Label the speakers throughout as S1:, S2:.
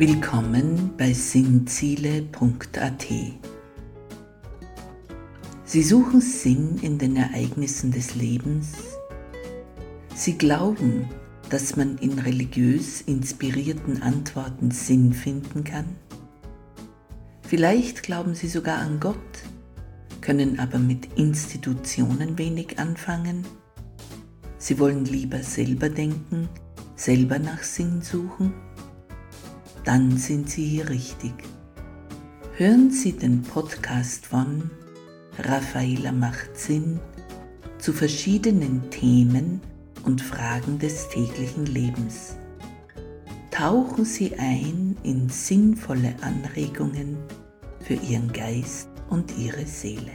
S1: Willkommen bei sinnziele.at. Sie suchen Sinn in den Ereignissen des Lebens. Sie glauben, dass man in religiös inspirierten Antworten Sinn finden kann. Vielleicht glauben Sie sogar an Gott, können aber mit Institutionen wenig anfangen. Sie wollen lieber selber denken, selber nach Sinn suchen dann sind Sie hier richtig. Hören Sie den Podcast von Raffaela macht Sinn zu verschiedenen Themen und Fragen des täglichen Lebens. Tauchen Sie ein in sinnvolle Anregungen für Ihren Geist und Ihre Seele.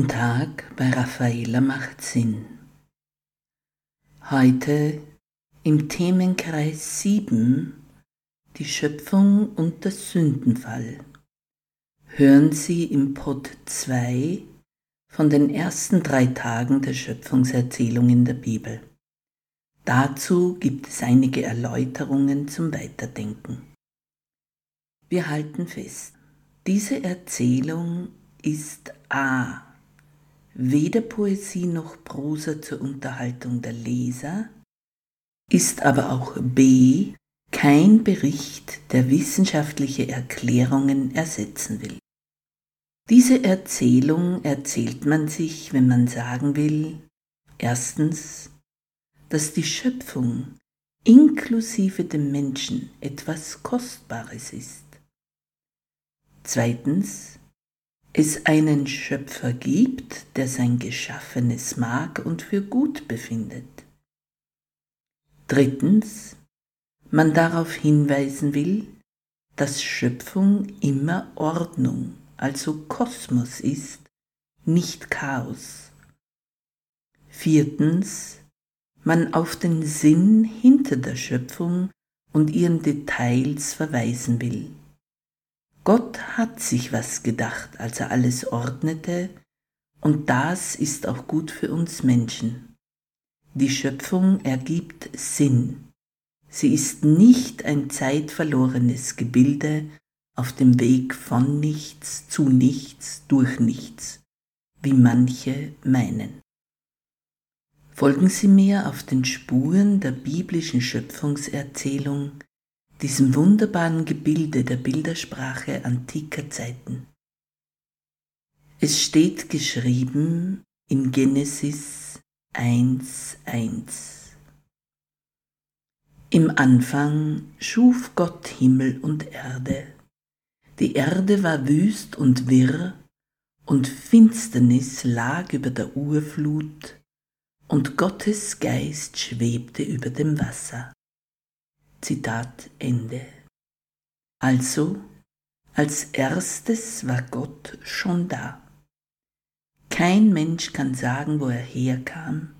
S1: Guten Tag bei Raffaella macht Sinn. Heute im Themenkreis 7 die Schöpfung und der Sündenfall. Hören Sie im Pod 2 von den ersten drei Tagen der Schöpfungserzählung in der Bibel. Dazu gibt es einige Erläuterungen zum Weiterdenken. Wir halten fest, diese Erzählung ist A weder Poesie noch Prosa zur Unterhaltung der Leser, ist aber auch b kein Bericht, der wissenschaftliche Erklärungen ersetzen will. Diese Erzählung erzählt man sich, wenn man sagen will, erstens, dass die Schöpfung inklusive dem Menschen etwas Kostbares ist. Zweitens, es einen Schöpfer gibt, der sein Geschaffenes mag und für gut befindet. Drittens, man darauf hinweisen will, dass Schöpfung immer Ordnung, also Kosmos ist, nicht Chaos. Viertens, man auf den Sinn hinter der Schöpfung und ihren Details verweisen will. Gott hat sich was gedacht, als er alles ordnete, und das ist auch gut für uns Menschen. Die Schöpfung ergibt Sinn. Sie ist nicht ein zeitverlorenes Gebilde auf dem Weg von nichts zu nichts durch nichts, wie manche meinen. Folgen Sie mir auf den Spuren der biblischen Schöpfungserzählung diesem wunderbaren Gebilde der Bildersprache antiker Zeiten. Es steht geschrieben in Genesis 1.1. Im Anfang schuf Gott Himmel und Erde. Die Erde war wüst und wirr, und Finsternis lag über der Urflut, und Gottes Geist schwebte über dem Wasser. Zitat Ende. Also, als erstes war Gott schon da. Kein Mensch kann sagen, wo er herkam.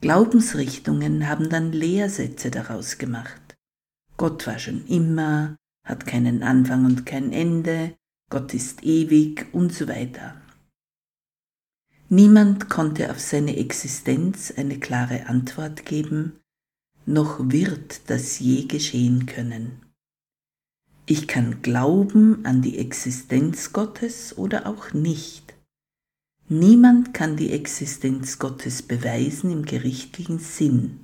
S1: Glaubensrichtungen haben dann Lehrsätze daraus gemacht. Gott war schon immer, hat keinen Anfang und kein Ende, Gott ist ewig und so weiter. Niemand konnte auf seine Existenz eine klare Antwort geben, noch wird das je geschehen können. Ich kann glauben an die Existenz Gottes oder auch nicht. Niemand kann die Existenz Gottes beweisen im gerichtlichen Sinn.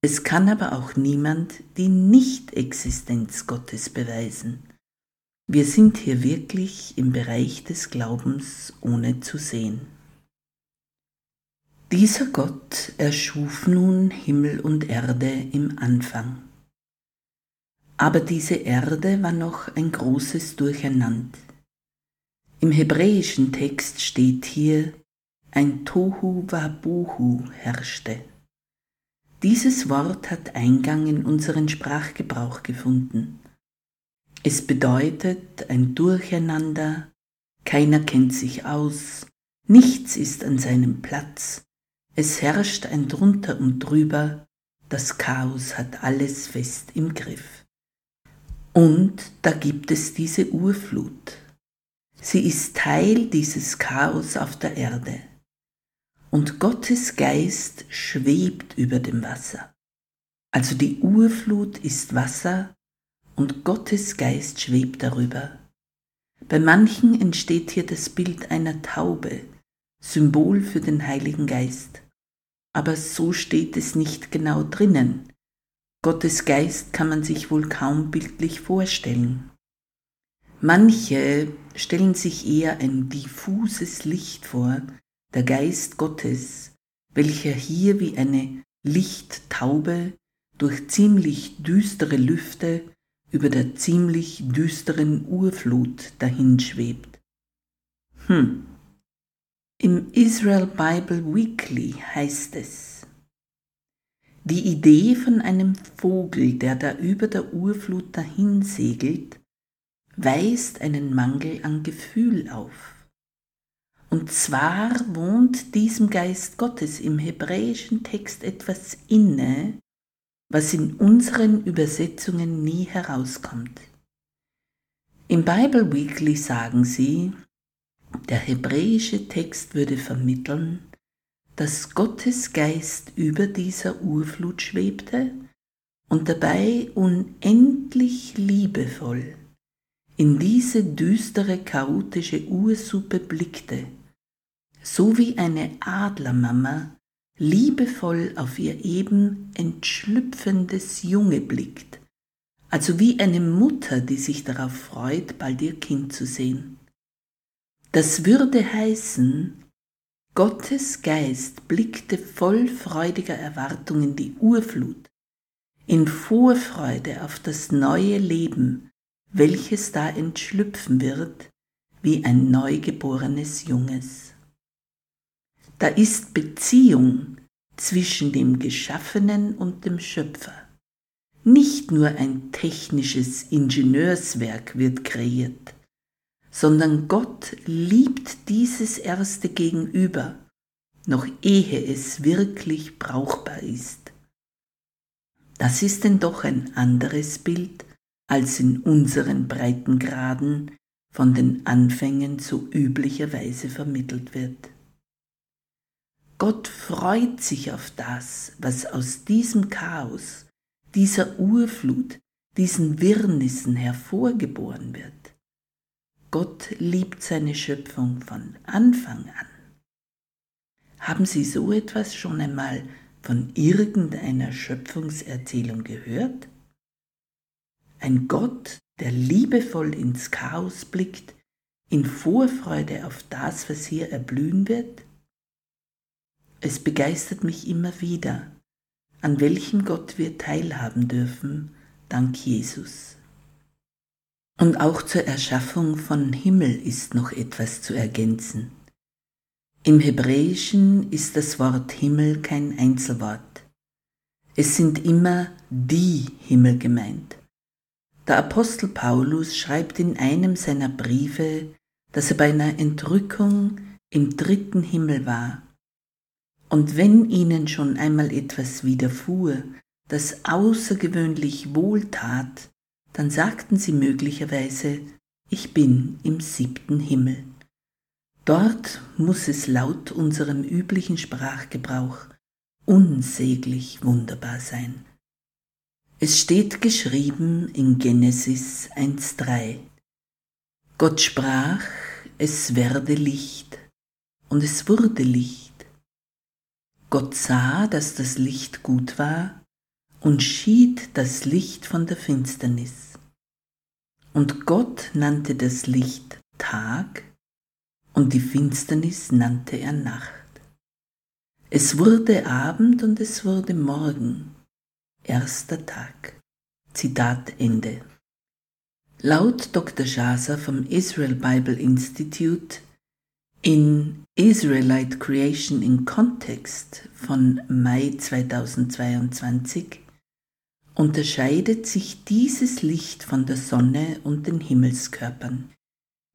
S1: Es kann aber auch niemand die Nicht-Existenz Gottes beweisen. Wir sind hier wirklich im Bereich des Glaubens ohne zu sehen. Dieser Gott erschuf nun Himmel und Erde im Anfang. Aber diese Erde war noch ein großes Durcheinander. Im hebräischen Text steht hier, ein Tohu Wabuhu herrschte. Dieses Wort hat Eingang in unseren Sprachgebrauch gefunden. Es bedeutet ein Durcheinander, keiner kennt sich aus, nichts ist an seinem Platz, es herrscht ein drunter und drüber, das Chaos hat alles fest im Griff. Und da gibt es diese Urflut. Sie ist Teil dieses Chaos auf der Erde. und Gottes Geist schwebt über dem Wasser. Also die Urflut ist Wasser und Gottes Geist schwebt darüber. Bei manchen entsteht hier das Bild einer Taube, Symbol für den Heiligen Geist. Aber so steht es nicht genau drinnen. Gottes Geist kann man sich wohl kaum bildlich vorstellen. Manche stellen sich eher ein diffuses Licht vor, der Geist Gottes, welcher hier wie eine Lichttaube durch ziemlich düstere Lüfte über der ziemlich düsteren Urflut dahinschwebt. Hm. Im Israel Bible Weekly heißt es, die Idee von einem Vogel, der da über der Urflut dahinsegelt, weist einen Mangel an Gefühl auf. Und zwar wohnt diesem Geist Gottes im hebräischen Text etwas inne, was in unseren Übersetzungen nie herauskommt. Im Bible Weekly sagen sie, der hebräische Text würde vermitteln, dass Gottes Geist über dieser Urflut schwebte und dabei unendlich liebevoll in diese düstere, chaotische Ursuppe blickte, so wie eine Adlermama liebevoll auf ihr eben entschlüpfendes Junge blickt, also wie eine Mutter, die sich darauf freut, bald ihr Kind zu sehen. Das würde heißen, Gottes Geist blickte voll freudiger Erwartung in die Urflut, in Vorfreude auf das neue Leben, welches da entschlüpfen wird, wie ein neugeborenes Junges. Da ist Beziehung zwischen dem Geschaffenen und dem Schöpfer. Nicht nur ein technisches Ingenieurswerk wird kreiert, sondern Gott liebt dieses erste Gegenüber, noch ehe es wirklich brauchbar ist. Das ist denn doch ein anderes Bild, als in unseren Breitengraden von den Anfängen so üblicherweise vermittelt wird. Gott freut sich auf das, was aus diesem Chaos, dieser Urflut, diesen Wirrnissen hervorgeboren wird. Gott liebt seine Schöpfung von Anfang an. Haben Sie so etwas schon einmal von irgendeiner Schöpfungserzählung gehört? Ein Gott, der liebevoll ins Chaos blickt, in Vorfreude auf das, was hier erblühen wird? Es begeistert mich immer wieder, an welchem Gott wir teilhaben dürfen, dank Jesus. Und auch zur Erschaffung von Himmel ist noch etwas zu ergänzen. Im Hebräischen ist das Wort Himmel kein Einzelwort. Es sind immer die Himmel gemeint. Der Apostel Paulus schreibt in einem seiner Briefe, dass er bei einer Entrückung im dritten Himmel war und wenn ihnen schon einmal etwas widerfuhr, das außergewöhnlich wohltat, dann sagten sie möglicherweise, ich bin im siebten Himmel. Dort muss es laut unserem üblichen Sprachgebrauch unsäglich wunderbar sein. Es steht geschrieben in Genesis 1.3. Gott sprach, es werde Licht, und es wurde Licht. Gott sah, dass das Licht gut war und schied das Licht von der Finsternis. Und Gott nannte das Licht Tag und die Finsternis nannte er Nacht. Es wurde Abend und es wurde Morgen, erster Tag. Zitat Ende. Laut Dr. Shaza vom Israel Bible Institute in Israelite Creation in Context von Mai 2022 unterscheidet sich dieses Licht von der Sonne und den Himmelskörpern.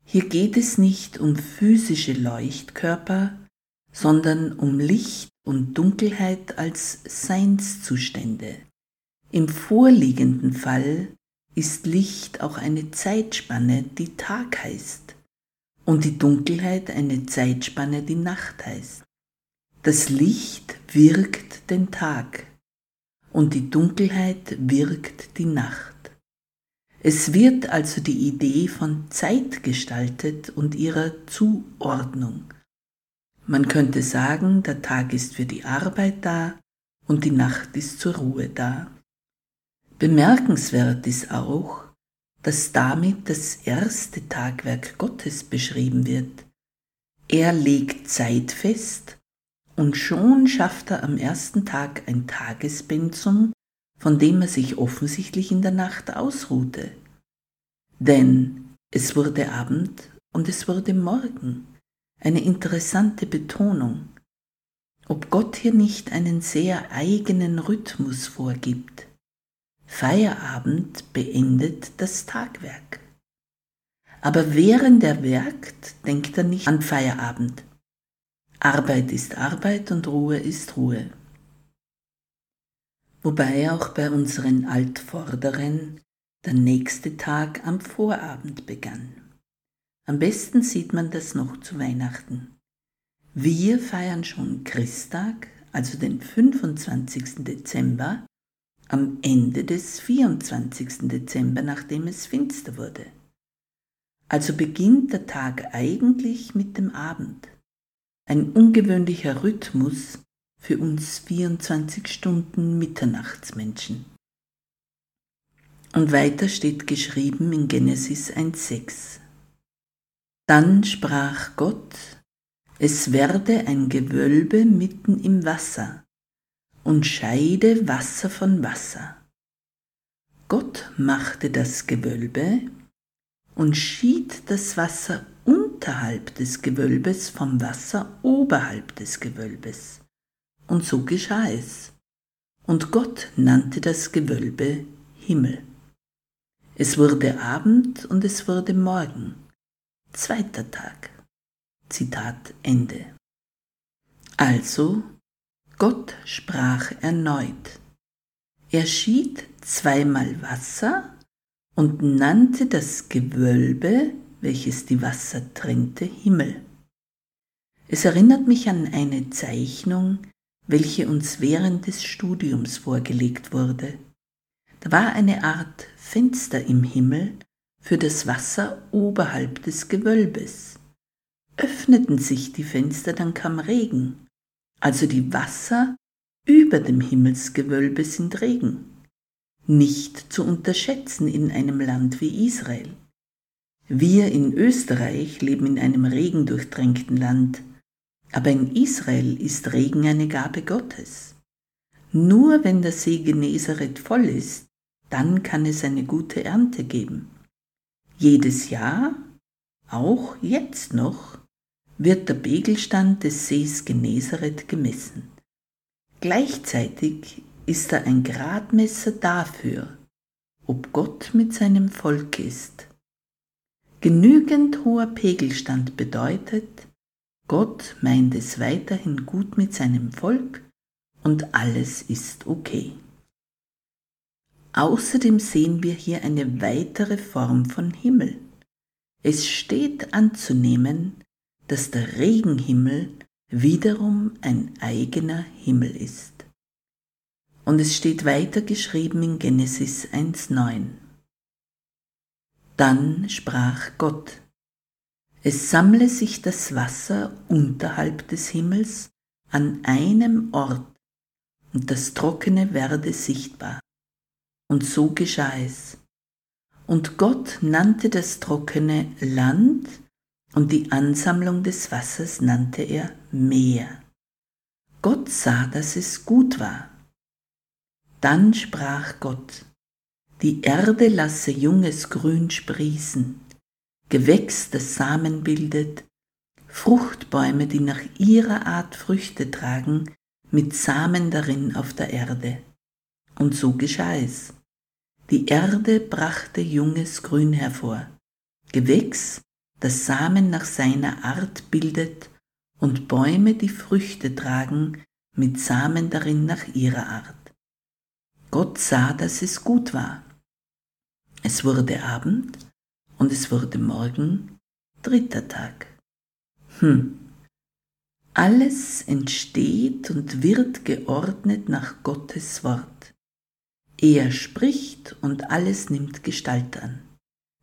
S1: Hier geht es nicht um physische Leuchtkörper, sondern um Licht und Dunkelheit als Seinszustände. Im vorliegenden Fall ist Licht auch eine Zeitspanne, die Tag heißt und die Dunkelheit eine Zeitspanne, die Nacht heißt. Das Licht wirkt den Tag und die Dunkelheit wirkt die Nacht. Es wird also die Idee von Zeit gestaltet und ihrer Zuordnung. Man könnte sagen, der Tag ist für die Arbeit da und die Nacht ist zur Ruhe da. Bemerkenswert ist auch, dass damit das erste Tagwerk Gottes beschrieben wird. Er legt Zeit fest und schon schafft er am ersten Tag ein Tagespensum, von dem er sich offensichtlich in der Nacht ausruhte. Denn es wurde Abend und es wurde Morgen. Eine interessante Betonung. Ob Gott hier nicht einen sehr eigenen Rhythmus vorgibt. Feierabend beendet das Tagwerk. Aber während er werkt, denkt er nicht an Feierabend. Arbeit ist Arbeit und Ruhe ist Ruhe. Wobei auch bei unseren Altvorderen der nächste Tag am Vorabend begann. Am besten sieht man das noch zu Weihnachten. Wir feiern schon Christtag, also den 25. Dezember, am Ende des 24. Dezember, nachdem es finster wurde. Also beginnt der Tag eigentlich mit dem Abend. Ein ungewöhnlicher Rhythmus für uns 24 Stunden Mitternachtsmenschen. Und weiter steht geschrieben in Genesis 1.6. Dann sprach Gott, es werde ein Gewölbe mitten im Wasser und scheide Wasser von Wasser. Gott machte das Gewölbe und schied das Wasser unterhalb des Gewölbes vom Wasser oberhalb des Gewölbes. Und so geschah es. Und Gott nannte das Gewölbe Himmel. Es wurde Abend und es wurde Morgen. Zweiter Tag. Zitat Ende. Also, Gott sprach erneut. Er schied zweimal Wasser und nannte das Gewölbe, welches die Wasser trennte, Himmel. Es erinnert mich an eine Zeichnung, welche uns während des Studiums vorgelegt wurde. Da war eine Art Fenster im Himmel für das Wasser oberhalb des Gewölbes. Öffneten sich die Fenster, dann kam Regen, also die Wasser über dem Himmelsgewölbe sind Regen. Nicht zu unterschätzen in einem Land wie Israel. Wir in Österreich leben in einem regendurchtränkten Land, aber in Israel ist Regen eine Gabe Gottes. Nur wenn der See Genezareth voll ist, dann kann es eine gute Ernte geben. Jedes Jahr, auch jetzt noch, wird der Pegelstand des Sees Genezareth gemessen. Gleichzeitig ist er ein Gradmesser dafür, ob Gott mit seinem Volk ist. Genügend hoher Pegelstand bedeutet, Gott meint es weiterhin gut mit seinem Volk und alles ist okay. Außerdem sehen wir hier eine weitere Form von Himmel. Es steht anzunehmen, dass der Regenhimmel wiederum ein eigener Himmel ist. Und es steht weiter geschrieben in Genesis 1.9. Dann sprach Gott, es sammle sich das Wasser unterhalb des Himmels an einem Ort und das Trockene werde sichtbar. Und so geschah es. Und Gott nannte das trockene Land und die Ansammlung des Wassers nannte er Meer. Gott sah, dass es gut war. Dann sprach Gott, die Erde lasse junges Grün sprießen, Gewächs, das Samen bildet, Fruchtbäume, die nach ihrer Art Früchte tragen, mit Samen darin auf der Erde. Und so geschah es. Die Erde brachte junges Grün hervor, Gewächs, das Samen nach seiner Art bildet, und Bäume, die Früchte tragen, mit Samen darin nach ihrer Art. Gott sah, dass es gut war. Es wurde Abend und es wurde Morgen, dritter Tag. Hm. Alles entsteht und wird geordnet nach Gottes Wort. Er spricht und alles nimmt Gestalt an,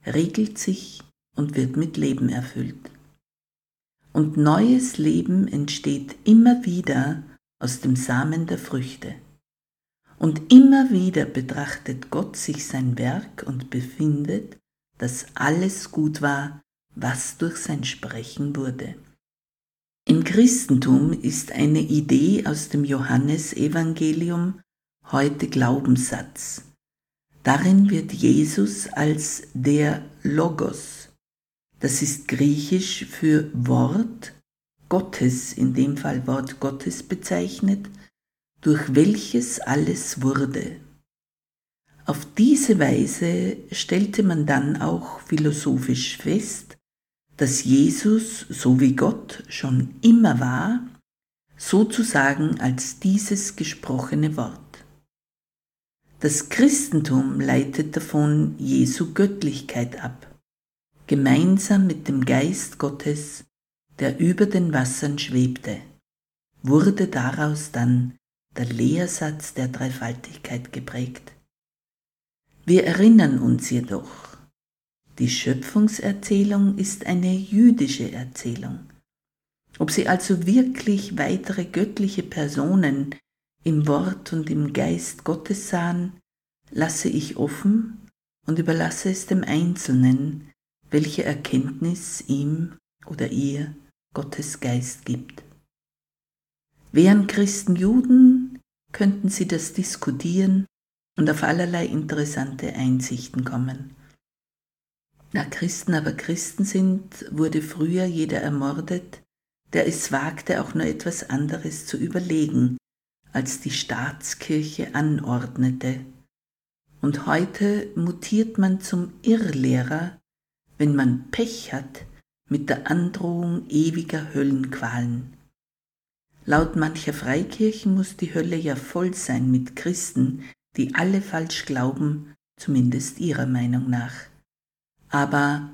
S1: regelt sich und wird mit Leben erfüllt. Und neues Leben entsteht immer wieder aus dem Samen der Früchte. Und immer wieder betrachtet Gott sich sein Werk und befindet, dass alles gut war, was durch sein Sprechen wurde. Im Christentum ist eine Idee aus dem Johannesevangelium heute Glaubenssatz. Darin wird Jesus als der Logos, das ist griechisch für Wort Gottes, in dem Fall Wort Gottes bezeichnet, durch welches alles wurde. Auf diese Weise stellte man dann auch philosophisch fest, dass Jesus, so wie Gott schon immer war, sozusagen als dieses gesprochene Wort. Das Christentum leitet davon Jesu Göttlichkeit ab, gemeinsam mit dem Geist Gottes, der über den Wassern schwebte, wurde daraus dann der Lehrsatz der Dreifaltigkeit geprägt. Wir erinnern uns jedoch, die Schöpfungserzählung ist eine jüdische Erzählung. Ob sie also wirklich weitere göttliche Personen im Wort und im Geist Gottes sahen, lasse ich offen und überlasse es dem Einzelnen, welche Erkenntnis ihm oder ihr Gottes Geist gibt. Wären Christen Juden, könnten sie das diskutieren und auf allerlei interessante Einsichten kommen. Da Christen aber Christen sind, wurde früher jeder ermordet, der es wagte, auch nur etwas anderes zu überlegen, als die Staatskirche anordnete. Und heute mutiert man zum Irrlehrer, wenn man Pech hat mit der Androhung ewiger Höllenqualen. Laut mancher Freikirchen muss die Hölle ja voll sein mit Christen, die alle falsch glauben, zumindest ihrer Meinung nach. Aber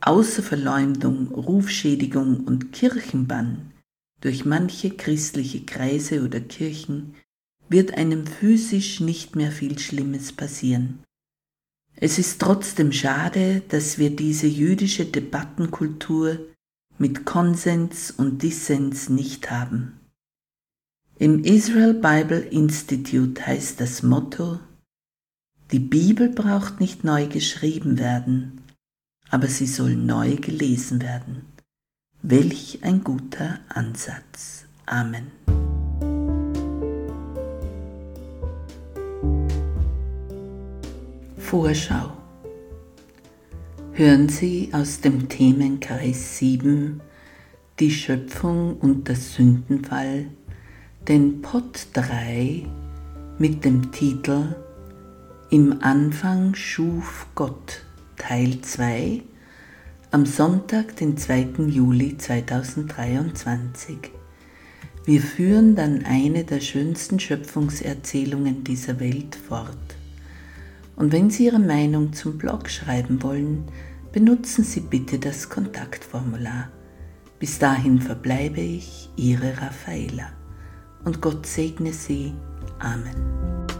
S1: außer Verleumdung, Rufschädigung und Kirchenbann durch manche christliche Kreise oder Kirchen wird einem physisch nicht mehr viel Schlimmes passieren. Es ist trotzdem schade, dass wir diese jüdische Debattenkultur mit Konsens und Dissens nicht haben. Im Israel Bible Institute heißt das Motto, die Bibel braucht nicht neu geschrieben werden, aber sie soll neu gelesen werden. Welch ein guter Ansatz. Amen. Vorschau hören Sie aus dem Themenkreis 7 Die Schöpfung und der Sündenfall den Pot 3 mit dem Titel Im Anfang schuf Gott Teil 2 am Sonntag, den 2. Juli 2023. Wir führen dann eine der schönsten Schöpfungserzählungen dieser Welt fort. Und wenn Sie Ihre Meinung zum Blog schreiben wollen, benutzen Sie bitte das Kontaktformular. Bis dahin verbleibe ich Ihre Raffaela und Gott segne Sie. Amen.